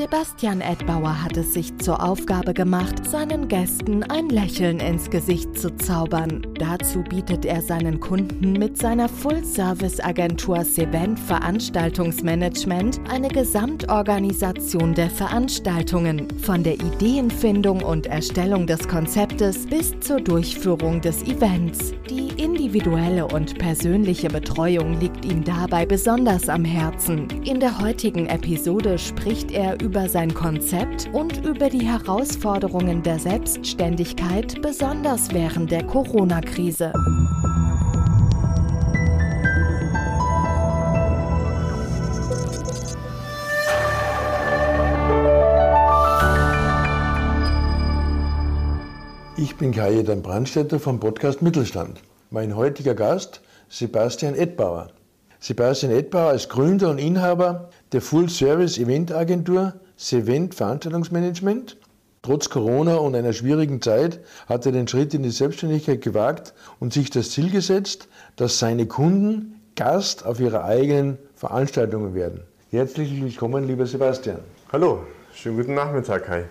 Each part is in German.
Sebastian Edbauer hat es sich zur Aufgabe gemacht, seinen Gästen ein Lächeln ins Gesicht zu zaubern. Dazu bietet er seinen Kunden mit seiner Full-Service-Agentur Sevent Veranstaltungsmanagement eine Gesamtorganisation der Veranstaltungen, von der Ideenfindung und Erstellung des Konzeptes bis zur Durchführung des Events. Die individuelle und persönliche Betreuung liegt ihm dabei besonders am Herzen. In der heutigen Episode spricht er über sein Konzept und über die Herausforderungen der Selbstständigkeit, besonders während der Corona-Krise. Ich bin Kajetan Brandstätter vom Podcast Mittelstand. Mein heutiger Gast Sebastian Edbauer. Sebastian Edbauer ist Gründer und Inhaber der Full-Service-Event-Agentur Sevent Veranstaltungsmanagement. Trotz Corona und einer schwierigen Zeit hat er den Schritt in die Selbstständigkeit gewagt und sich das Ziel gesetzt, dass seine Kunden Gast auf ihrer eigenen Veranstaltungen werden. Herzlich willkommen, lieber Sebastian. Hallo, schönen guten Nachmittag, Kai.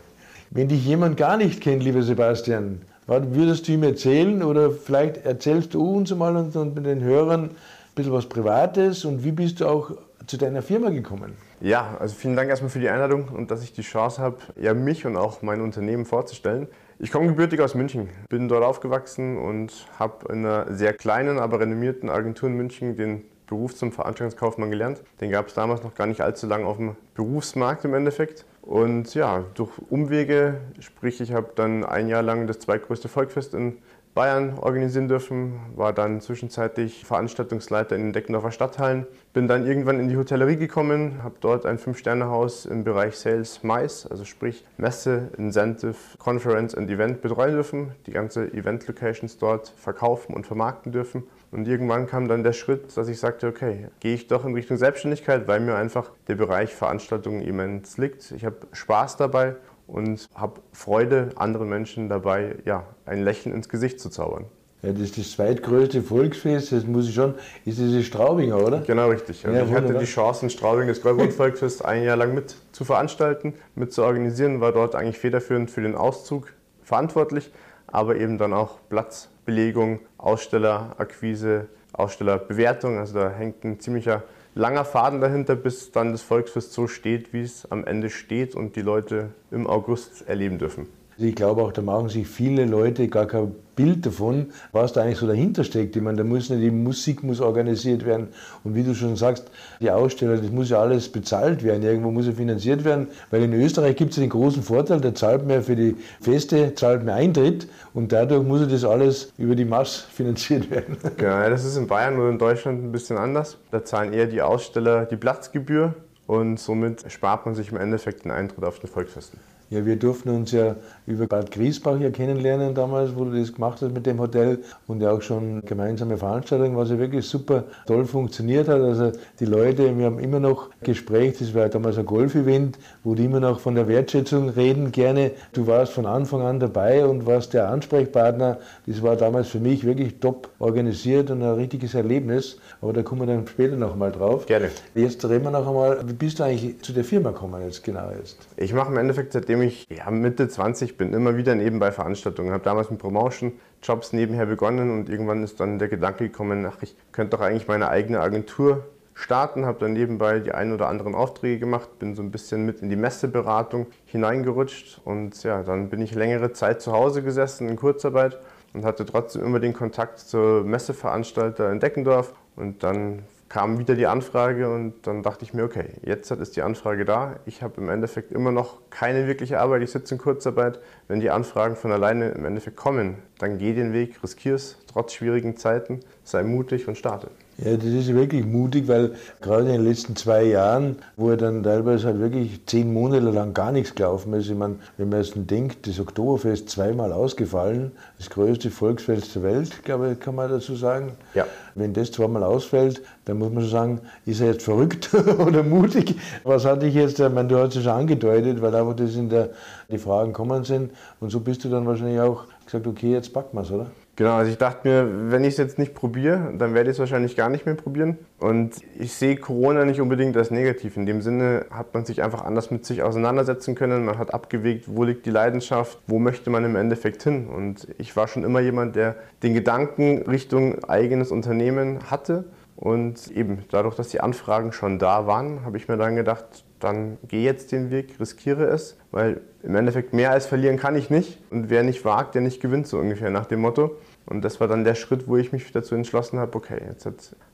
Wenn dich jemand gar nicht kennt, lieber Sebastian, würdest du ihm erzählen oder vielleicht erzählst du uns mal und, und mit den Hörern, bisschen was Privates und wie bist du auch zu deiner Firma gekommen? Ja, also vielen Dank erstmal für die Einladung und dass ich die Chance habe, ja, mich und auch mein Unternehmen vorzustellen. Ich komme gebürtig aus München, bin dort aufgewachsen und habe in einer sehr kleinen, aber renommierten Agentur in München den Beruf zum Veranstaltungskaufmann gelernt. Den gab es damals noch gar nicht allzu lange auf dem Berufsmarkt im Endeffekt. Und ja, durch Umwege, sprich ich habe dann ein Jahr lang das zweitgrößte Volkfest in Bayern organisieren dürfen, war dann zwischenzeitlich Veranstaltungsleiter in den Deckendorfer Stadthallen, bin dann irgendwann in die Hotellerie gekommen, habe dort ein Fünf-Sterne-Haus im Bereich Sales Mais, also sprich Messe, Incentive, Conference und Event betreuen dürfen, die ganze Event-Locations dort verkaufen und vermarkten dürfen. Und irgendwann kam dann der Schritt, dass ich sagte, okay, gehe ich doch in Richtung Selbstständigkeit, weil mir einfach der Bereich Veranstaltungen immens liegt. Ich habe Spaß dabei und habe Freude, anderen Menschen dabei ja, ein Lächeln ins Gesicht zu zaubern. Ja, das ist das zweitgrößte Volksfest, das muss ich schon, ist das Straubinger, oder? Genau, richtig. Also ja, ich hatte die Chance, in Straubing das Goldrund-Volksfest ein Jahr lang mit zu veranstalten, mit zu organisieren, war dort eigentlich federführend für den Auszug verantwortlich, aber eben dann auch Platzbelegung, Ausstellerakquise, Ausstellerbewertung, also da hängt ein ziemlicher langer Faden dahinter, bis dann das Volksfest so steht, wie es am Ende steht und die Leute im August erleben dürfen. Ich glaube auch, da machen sich viele Leute gar kein Bild davon, was da eigentlich so dahinter steckt. Ich meine, da muss nicht die Musik muss organisiert werden und wie du schon sagst, die Aussteller, das muss ja alles bezahlt werden, irgendwo muss ja finanziert werden, weil in Österreich gibt es ja den großen Vorteil, da zahlt ja für die Feste, zahlt man Eintritt und dadurch muss das alles über die Masse finanziert werden. Genau, das ist in Bayern oder in Deutschland ein bisschen anders. Da zahlen eher die Aussteller die Platzgebühr und somit spart man sich im Endeffekt den Eintritt auf den Volksfesten. Ja, wir durften uns ja über Bad Griesbach ja kennenlernen damals, wo du das gemacht hast mit dem Hotel und ja auch schon gemeinsame Veranstaltungen, was ja wirklich super toll funktioniert hat. Also die Leute, wir haben immer noch Gespräch, das war damals ein Golf-Event, wo die immer noch von der Wertschätzung reden gerne. Du warst von Anfang an dabei und warst der Ansprechpartner. Das war damals für mich wirklich top organisiert und ein richtiges Erlebnis. Aber da kommen wir dann später noch mal drauf. Gerne. Jetzt reden wir noch einmal, wie bist du eigentlich zu der Firma gekommen jetzt genau jetzt? Ich mache im Endeffekt, seitdem seitdem ich ja, Mitte 20 bin, immer wieder nebenbei Veranstaltungen. Ich habe damals mit Promotion-Jobs nebenher begonnen und irgendwann ist dann der Gedanke gekommen, ach, ich könnte doch eigentlich meine eigene Agentur starten, habe dann nebenbei die ein oder anderen Aufträge gemacht, bin so ein bisschen mit in die Messeberatung hineingerutscht und ja, dann bin ich längere Zeit zu Hause gesessen in Kurzarbeit und hatte trotzdem immer den Kontakt zur Messeveranstalter in Deckendorf und dann kam wieder die Anfrage und dann dachte ich mir, okay, jetzt ist die Anfrage da. Ich habe im Endeffekt immer noch keine wirkliche Arbeit, ich sitze in Kurzarbeit. Wenn die Anfragen von alleine im Endeffekt kommen, dann geh den Weg, riskier es, trotz schwierigen Zeiten, sei mutig und starte. Ja, das ist wirklich mutig, weil gerade in den letzten zwei Jahren, wo er dann teilweise halt wirklich zehn Monate lang gar nichts gelaufen ist, ich meine, wenn man jetzt denkt, das Oktoberfest zweimal ausgefallen, das größte Volksfest der Welt, glaube ich, kann man dazu sagen. Ja. Wenn das zweimal ausfällt, dann muss man so sagen, ist er jetzt verrückt oder mutig? Was hatte ich jetzt, ich meine, du hast es schon angedeutet, weil einfach das in der, die Fragen kommen sind und so bist du dann wahrscheinlich auch gesagt, okay, jetzt packen wir es, oder? Genau, also ich dachte mir, wenn ich es jetzt nicht probiere, dann werde ich es wahrscheinlich gar nicht mehr probieren. Und ich sehe Corona nicht unbedingt als negativ. In dem Sinne hat man sich einfach anders mit sich auseinandersetzen können. Man hat abgewegt, wo liegt die Leidenschaft, wo möchte man im Endeffekt hin. Und ich war schon immer jemand, der den Gedanken Richtung eigenes Unternehmen hatte. Und eben dadurch, dass die Anfragen schon da waren, habe ich mir dann gedacht, dann geh jetzt den Weg, riskiere es, weil im Endeffekt mehr als verlieren kann ich nicht. Und wer nicht wagt, der nicht gewinnt, so ungefähr nach dem Motto. Und das war dann der Schritt, wo ich mich dazu entschlossen habe, okay, jetzt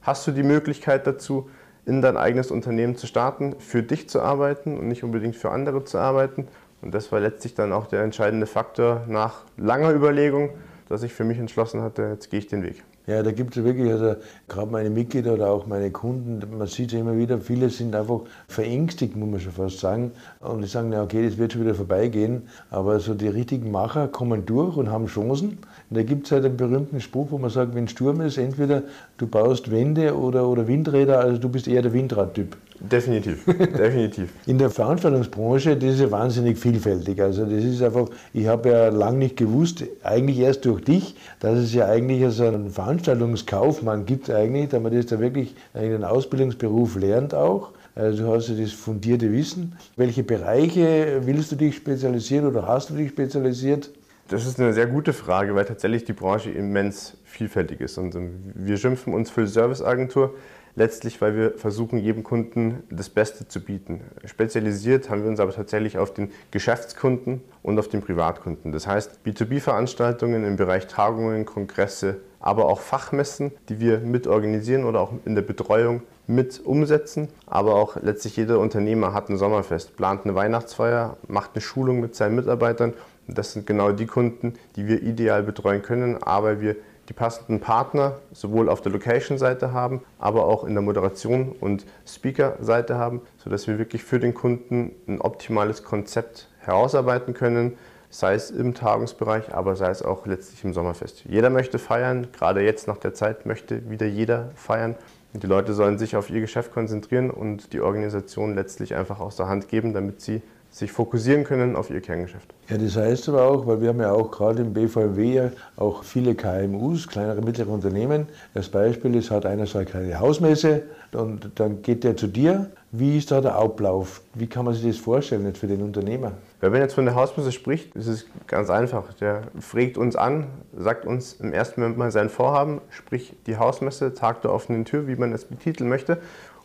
hast du die Möglichkeit dazu, in dein eigenes Unternehmen zu starten, für dich zu arbeiten und nicht unbedingt für andere zu arbeiten. Und das war letztlich dann auch der entscheidende Faktor nach langer Überlegung, dass ich für mich entschlossen hatte, jetzt gehe ich den Weg. Ja, da gibt es wirklich, also gerade meine Mitglieder oder auch meine Kunden, man sieht es immer wieder, viele sind einfach verängstigt, muss man schon fast sagen. Und die sagen, ja, okay, das wird schon wieder vorbeigehen. Aber so die richtigen Macher kommen durch und haben Chancen. Und da gibt es halt einen berühmten Spruch, wo man sagt, wenn Sturm ist, entweder du baust Wände oder, oder Windräder, also du bist eher der Windradtyp. Definitiv, definitiv. In der Veranstaltungsbranche, das ist ja wahnsinnig vielfältig. Also das ist einfach, ich habe ja lange nicht gewusst, eigentlich erst durch dich, dass es ja eigentlich also einen Veranstaltungskaufmann gibt eigentlich, damit man das da wirklich einen Ausbildungsberuf lernt auch. Also du hast ja das fundierte Wissen. Welche Bereiche willst du dich spezialisieren oder hast du dich spezialisiert? Das ist eine sehr gute Frage, weil tatsächlich die Branche immens vielfältig ist. Und wir schimpfen uns für Serviceagentur, letztlich weil wir versuchen, jedem Kunden das Beste zu bieten. Spezialisiert haben wir uns aber tatsächlich auf den Geschäftskunden und auf den Privatkunden. Das heißt, B2B-Veranstaltungen im Bereich Tagungen, Kongresse, aber auch Fachmessen, die wir mit organisieren oder auch in der Betreuung mit umsetzen. Aber auch letztlich jeder Unternehmer hat ein Sommerfest, plant eine Weihnachtsfeier, macht eine Schulung mit seinen Mitarbeitern das sind genau die Kunden, die wir ideal betreuen können, aber wir die passenden Partner sowohl auf der Location-Seite haben, aber auch in der Moderation und Speaker-Seite haben, sodass wir wirklich für den Kunden ein optimales Konzept herausarbeiten können, sei es im Tagungsbereich, aber sei es auch letztlich im Sommerfest. Jeder möchte feiern, gerade jetzt nach der Zeit möchte wieder jeder feiern. Die Leute sollen sich auf ihr Geschäft konzentrieren und die Organisation letztlich einfach aus der Hand geben, damit sie sich fokussieren können auf ihr Kerngeschäft. Ja, das heißt aber auch, weil wir haben ja auch gerade im BVW ja auch viele KMUs, kleinere, mittlere Unternehmen. Das Beispiel ist, hat einer so eine kleine Hausmesse und dann geht der zu dir. Wie ist da der Ablauf? Wie kann man sich das vorstellen jetzt für den Unternehmer? Wenn man jetzt von der Hausmesse spricht, ist es ganz einfach. Der fragt uns an, sagt uns im ersten Moment mal sein Vorhaben, sprich die Hausmesse, Tag der offenen Tür, wie man es betiteln möchte.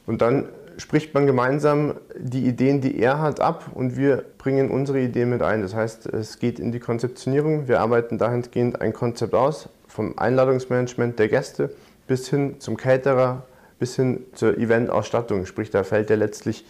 Und dann spricht man gemeinsam die Ideen, die er hat, ab und wir bringen unsere Ideen mit ein. Das heißt, es geht in die Konzeptionierung. Wir arbeiten dahingehend ein Konzept aus, vom Einladungsmanagement der Gäste bis hin zum Caterer, bis hin zur Eventausstattung. Sprich, da fällt ja letztlich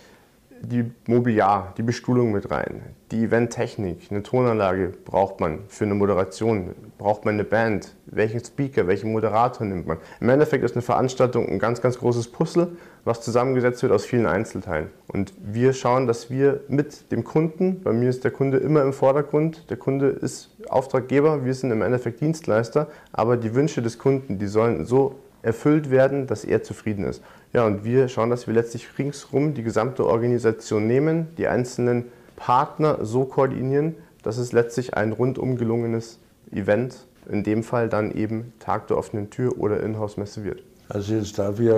die Mobiliar, die Bestuhlung mit rein, die Eventtechnik, eine Tonanlage braucht man für eine Moderation, braucht man eine Band, welchen Speaker, welchen Moderator nimmt man. Im Endeffekt ist eine Veranstaltung ein ganz, ganz großes Puzzle, was zusammengesetzt wird aus vielen Einzelteilen. Und wir schauen, dass wir mit dem Kunden, bei mir ist der Kunde immer im Vordergrund, der Kunde ist Auftraggeber, wir sind im Endeffekt Dienstleister, aber die Wünsche des Kunden, die sollen so erfüllt werden, dass er zufrieden ist. Ja, und wir schauen, dass wir letztlich ringsrum die gesamte Organisation nehmen, die einzelnen Partner so koordinieren, dass es letztlich ein rundum gelungenes Event, in dem Fall dann eben Tag der offenen Tür oder Inhouse-Messe wird. Also jetzt darf ich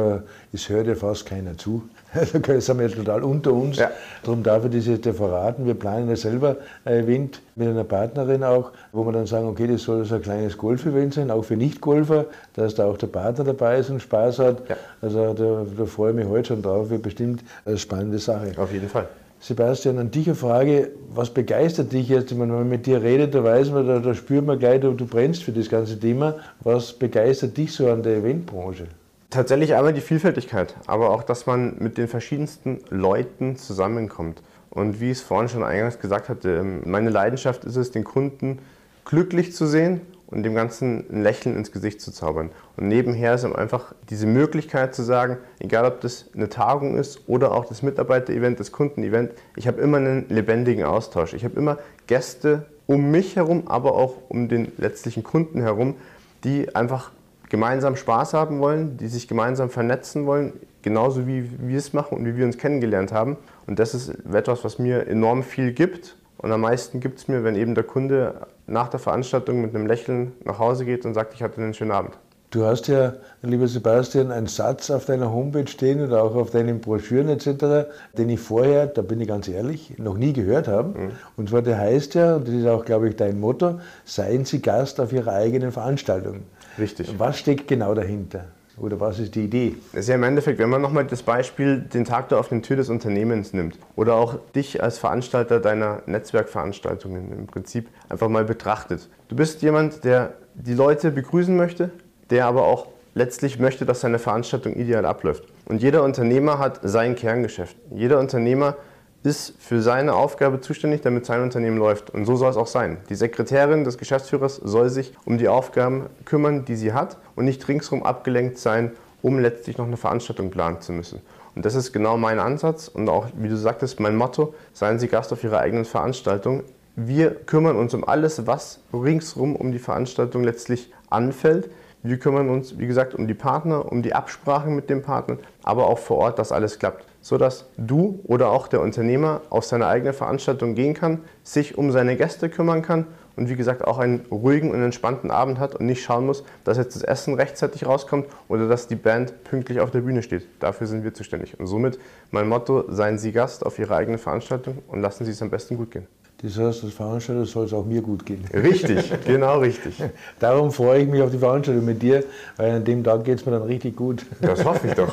es hört ja fast keiner zu. da sind wir jetzt total unter uns. Ja. Darum darf ich das jetzt ja verraten. Wir planen ja selber ein Event mit einer Partnerin auch, wo wir dann sagen, okay, das soll so ein kleines Golf-Event sein, auch für Nicht-Golfer, dass da auch der Partner dabei ist und Spaß hat. Ja. Also da, da freue ich mich heute schon drauf, wird bestimmt eine spannende Sache. Auf jeden Fall. Sebastian, an dich eine Frage, was begeistert dich jetzt? wenn man mit dir redet, da weiß man, da, da spürt man gleich, du, du brennst für das ganze Thema. Was begeistert dich so an der Eventbranche? Tatsächlich einmal die Vielfältigkeit, aber auch, dass man mit den verschiedensten Leuten zusammenkommt. Und wie ich es vorhin schon eingangs gesagt hatte, ähm, meine Leidenschaft ist es, den Kunden glücklich zu sehen und dem Ganzen ein Lächeln ins Gesicht zu zaubern. Und nebenher ist einfach diese Möglichkeit zu sagen, egal ob das eine Tagung ist oder auch das Mitarbeiter-Event, das Kunden-Event, ich habe immer einen lebendigen Austausch. Ich habe immer Gäste um mich herum, aber auch um den letztlichen Kunden herum, die einfach gemeinsam Spaß haben wollen, die sich gemeinsam vernetzen wollen, genauso wie wir es machen und wie wir uns kennengelernt haben. Und das ist etwas, was mir enorm viel gibt. Und am meisten gibt es mir, wenn eben der Kunde nach der Veranstaltung mit einem Lächeln nach Hause geht und sagt, ich hatte einen schönen Abend. Du hast ja, lieber Sebastian, einen Satz auf deiner Homepage stehen oder auch auf deinen Broschüren etc., den ich vorher, da bin ich ganz ehrlich, noch nie gehört habe. Mhm. Und zwar der heißt ja, und das ist auch, glaube ich, dein Motto, seien Sie Gast auf Ihrer eigenen Veranstaltung. Richtig. Was steckt genau dahinter? Oder was ist die Idee? Das ist ja im Endeffekt, wenn man nochmal das Beispiel den Tag der offenen Tür des Unternehmens nimmt oder auch dich als Veranstalter deiner Netzwerkveranstaltungen im Prinzip einfach mal betrachtet. Du bist jemand, der die Leute begrüßen möchte, der aber auch letztlich möchte, dass seine Veranstaltung ideal abläuft. Und jeder Unternehmer hat sein Kerngeschäft. Jeder Unternehmer ist für seine Aufgabe zuständig, damit sein Unternehmen läuft. Und so soll es auch sein. Die Sekretärin des Geschäftsführers soll sich um die Aufgaben kümmern, die sie hat und nicht ringsherum abgelenkt sein, um letztlich noch eine Veranstaltung planen zu müssen. Und das ist genau mein Ansatz und auch, wie du sagtest, mein Motto, seien Sie Gast auf Ihrer eigenen Veranstaltung. Wir kümmern uns um alles, was ringsherum um die Veranstaltung letztlich anfällt. Wir kümmern uns, wie gesagt, um die Partner, um die Absprachen mit den Partnern, aber auch vor Ort, dass alles klappt sodass du oder auch der Unternehmer auf seine eigene Veranstaltung gehen kann, sich um seine Gäste kümmern kann und wie gesagt auch einen ruhigen und entspannten Abend hat und nicht schauen muss, dass jetzt das Essen rechtzeitig rauskommt oder dass die Band pünktlich auf der Bühne steht. Dafür sind wir zuständig. Und somit mein Motto, seien Sie Gast auf Ihre eigene Veranstaltung und lassen Sie es am besten gut gehen. Das heißt, als Veranstalter soll es auch mir gut gehen. Richtig, genau richtig. Darum freue ich mich auf die Veranstaltung mit dir, weil an dem Tag geht es mir dann richtig gut. Das hoffe ich doch.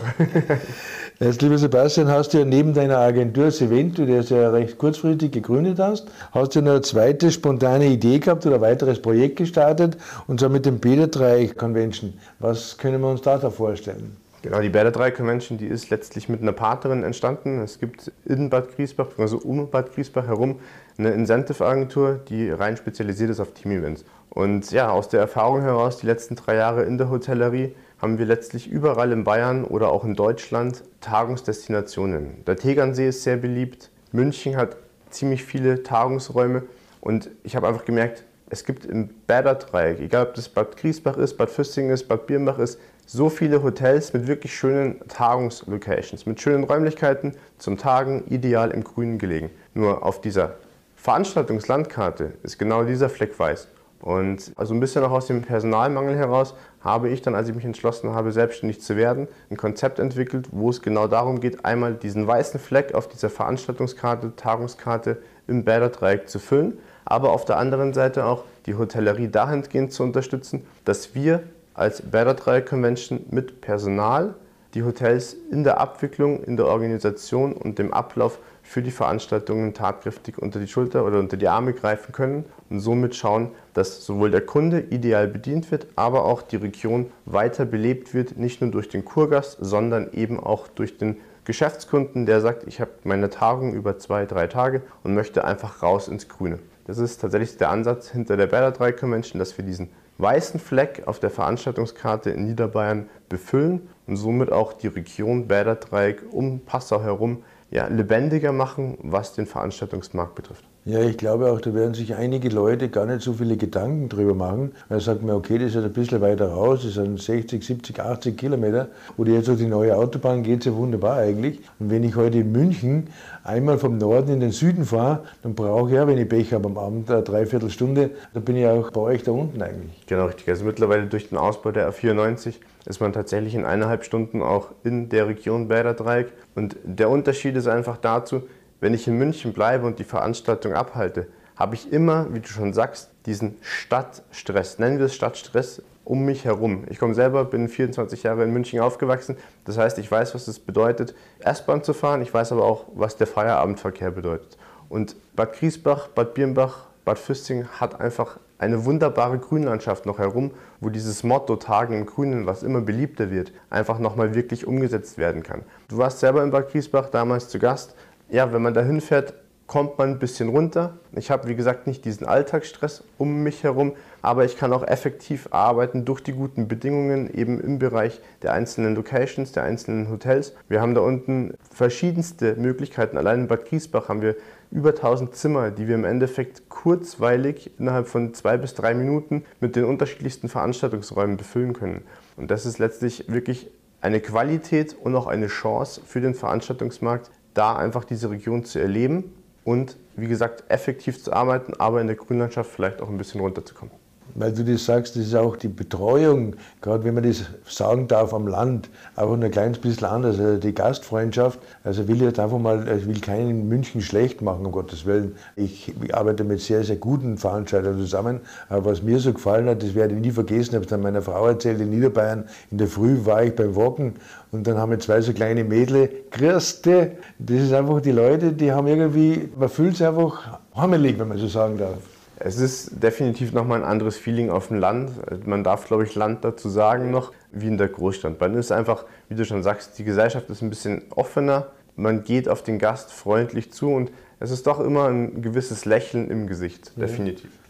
Jetzt, lieber Sebastian, hast du ja neben deiner Agentur Sevento, die du ja recht kurzfristig gegründet hast, hast du eine zweite spontane Idee gehabt oder ein weiteres Projekt gestartet, und zwar mit dem Peter 3 Convention. Was können wir uns da vorstellen? Genau, die Bäder 3 Convention, die ist letztlich mit einer Partnerin entstanden. Es gibt in Bad Griesbach, also um Bad Griesbach herum, eine Incentive-Agentur, die rein spezialisiert ist auf Team-Events. Und ja, aus der Erfahrung heraus, die letzten drei Jahre in der Hotellerie, haben wir letztlich überall in Bayern oder auch in Deutschland Tagungsdestinationen. Der Tegernsee ist sehr beliebt, München hat ziemlich viele Tagungsräume und ich habe einfach gemerkt, es gibt im Bäderdreieck, egal ob das Bad Griesbach ist, Bad Füssing ist, Bad Birnbach ist, so viele Hotels mit wirklich schönen Tagungslocations, mit schönen Räumlichkeiten zum Tagen, ideal im Grünen gelegen. Nur auf dieser Veranstaltungslandkarte ist genau dieser Fleck weiß. Und also ein bisschen auch aus dem Personalmangel heraus habe ich dann, als ich mich entschlossen habe, selbstständig zu werden, ein Konzept entwickelt, wo es genau darum geht, einmal diesen weißen Fleck auf dieser Veranstaltungskarte, Tagungskarte im Bäderdreieck zu füllen, aber auf der anderen Seite auch die Hotellerie dahingehend zu unterstützen, dass wir als Better Trial Convention mit Personal die Hotels in der Abwicklung, in der Organisation und dem Ablauf für die Veranstaltungen tatkräftig unter die Schulter oder unter die Arme greifen können und somit schauen, dass sowohl der Kunde ideal bedient wird, aber auch die Region weiter belebt wird, nicht nur durch den Kurgast, sondern eben auch durch den Geschäftskunden, der sagt, ich habe meine Tagung über zwei, drei Tage und möchte einfach raus ins Grüne. Das ist tatsächlich der Ansatz hinter der Better 3 Convention, dass wir diesen weißen Fleck auf der Veranstaltungskarte in Niederbayern befüllen und somit auch die Region Bäderdreieck um Passau herum ja, lebendiger machen, was den Veranstaltungsmarkt betrifft. Ja, ich glaube auch, da werden sich einige Leute gar nicht so viele Gedanken drüber machen. Weil sagt man, okay, das ist ein bisschen weiter raus, das sind 60, 70, 80 Kilometer. Oder jetzt auf die neue Autobahn geht es ja wunderbar eigentlich. Und wenn ich heute in München einmal vom Norden in den Süden fahre, dann brauche ich ja, wenn ich Pech habe am Abend, eine Dreiviertelstunde. Da bin ich auch bei euch da unten eigentlich. Genau, richtig. Also mittlerweile durch den Ausbau der A94 ist man tatsächlich in eineinhalb Stunden auch in der Region Bäderdreieck. Und der Unterschied ist einfach dazu, wenn ich in München bleibe und die Veranstaltung abhalte, habe ich immer, wie du schon sagst, diesen Stadtstress, nennen wir es Stadtstress, um mich herum. Ich komme selber, bin 24 Jahre in München aufgewachsen. Das heißt, ich weiß, was es bedeutet, S-Bahn zu fahren. Ich weiß aber auch, was der Feierabendverkehr bedeutet. Und Bad Griesbach, Bad Birnbach, Bad Füsting hat einfach eine wunderbare Grünlandschaft noch herum, wo dieses Motto Tagen im Grünen, was immer beliebter wird, einfach nochmal wirklich umgesetzt werden kann. Du warst selber in Bad Griesbach damals zu Gast ja, wenn man da hinfährt, kommt man ein bisschen runter. Ich habe, wie gesagt, nicht diesen Alltagsstress um mich herum, aber ich kann auch effektiv arbeiten durch die guten Bedingungen eben im Bereich der einzelnen Locations, der einzelnen Hotels. Wir haben da unten verschiedenste Möglichkeiten. Allein in Bad Griesbach haben wir über 1000 Zimmer, die wir im Endeffekt kurzweilig innerhalb von zwei bis drei Minuten mit den unterschiedlichsten Veranstaltungsräumen befüllen können. Und das ist letztlich wirklich eine Qualität und auch eine Chance für den Veranstaltungsmarkt, da einfach diese Region zu erleben und wie gesagt effektiv zu arbeiten, aber in der Grünlandschaft vielleicht auch ein bisschen runterzukommen weil du das sagst, das ist auch die Betreuung, gerade wenn man das sagen darf am Land, auch ein kleines bisschen anders. Also die Gastfreundschaft, also will ich jetzt einfach mal, ich will keinen in München schlecht machen, um Gottes Willen. Ich arbeite mit sehr, sehr guten Veranstaltern zusammen, aber was mir so gefallen hat, das werde ich nie vergessen, ich habe es dann meiner Frau erzählt, in Niederbayern, in der Früh war ich beim Walken und dann haben wir zwei so kleine Mädel, Christe, das ist einfach die Leute, die haben irgendwie, man fühlt sich einfach heimelig, wenn man so sagen darf. Es ist definitiv nochmal ein anderes Feeling auf dem Land. Man darf, glaube ich, Land dazu sagen noch, wie in der Großstadt. Man ist einfach, wie du schon sagst, die Gesellschaft ist ein bisschen offener. Man geht auf den Gast freundlich zu und es ist doch immer ein gewisses Lächeln im Gesicht, mhm.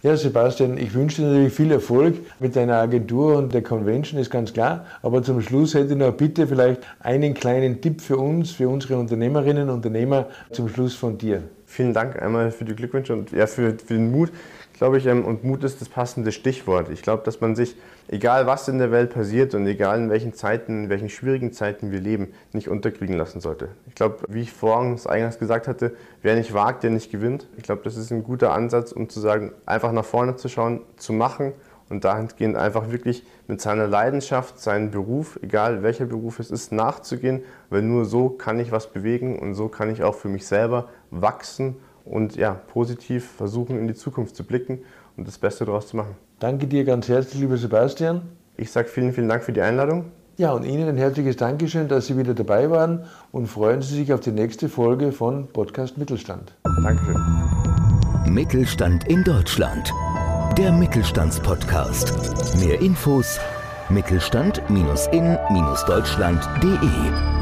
Ja, Sebastian, ich wünsche dir natürlich viel Erfolg mit deiner Agentur und der Convention, ist ganz klar. Aber zum Schluss hätte ich noch bitte vielleicht einen kleinen Tipp für uns, für unsere Unternehmerinnen und Unternehmer zum Schluss von dir. Vielen Dank einmal für die Glückwünsche und ja, für, für den Mut glaube ich, ähm, und Mut ist das passende Stichwort. Ich glaube, dass man sich, egal was in der Welt passiert und egal in welchen Zeiten, in welchen schwierigen Zeiten wir leben, nicht unterkriegen lassen sollte. Ich glaube, wie ich vorhin eingangs gesagt hatte, wer nicht wagt, der nicht gewinnt. Ich glaube, das ist ein guter Ansatz, um zu sagen, einfach nach vorne zu schauen, zu machen und dahingehend einfach wirklich mit seiner Leidenschaft, seinen Beruf, egal welcher Beruf es ist, nachzugehen, weil nur so kann ich was bewegen und so kann ich auch für mich selber wachsen und ja, positiv versuchen, in die Zukunft zu blicken und das Beste daraus zu machen. Danke dir ganz herzlich, lieber Sebastian. Ich sage vielen, vielen Dank für die Einladung. Ja, und Ihnen ein herzliches Dankeschön, dass Sie wieder dabei waren und freuen Sie sich auf die nächste Folge von Podcast Mittelstand. Dankeschön. Mittelstand in Deutschland. Der Mittelstandspodcast. Mehr Infos mittelstand-in-deutschland.de